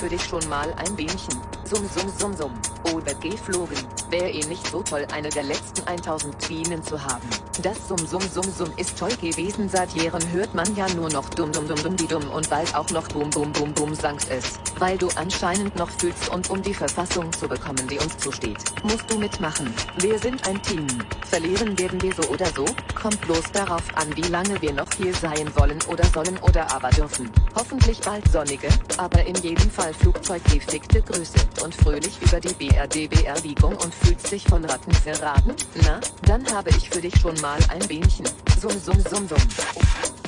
für dich schon mal ein Bienchen. Summ, summ, summ, summ. Oder geflogen. Wäre eh nicht so toll, eine der letzten 1000 Bienen zu haben. Das Summ, summ, summ, summ ist toll gewesen. Seit Jahren hört man ja nur noch dumm, dumm, dumm, dumm, die dumm und bald auch noch bum, bum, bum, bum, sankt es. Weil du anscheinend noch fühlst und um die Verfassung zu bekommen, die uns zusteht, musst du mitmachen. Wir sind ein Team. Verlieren werden wir so oder so. Kommt bloß darauf an, wie lange wir noch hier sein wollen oder sollen oder aber dürfen. Hoffentlich bald sonnige, aber in jedem Fall Flugzeuggefickte Grüße und fröhlich über die BRD-Beerdigung und fühlt sich von Ratten verraten? Na, dann habe ich für dich schon mal ein Bienchen. Summ, summ, summ, summ.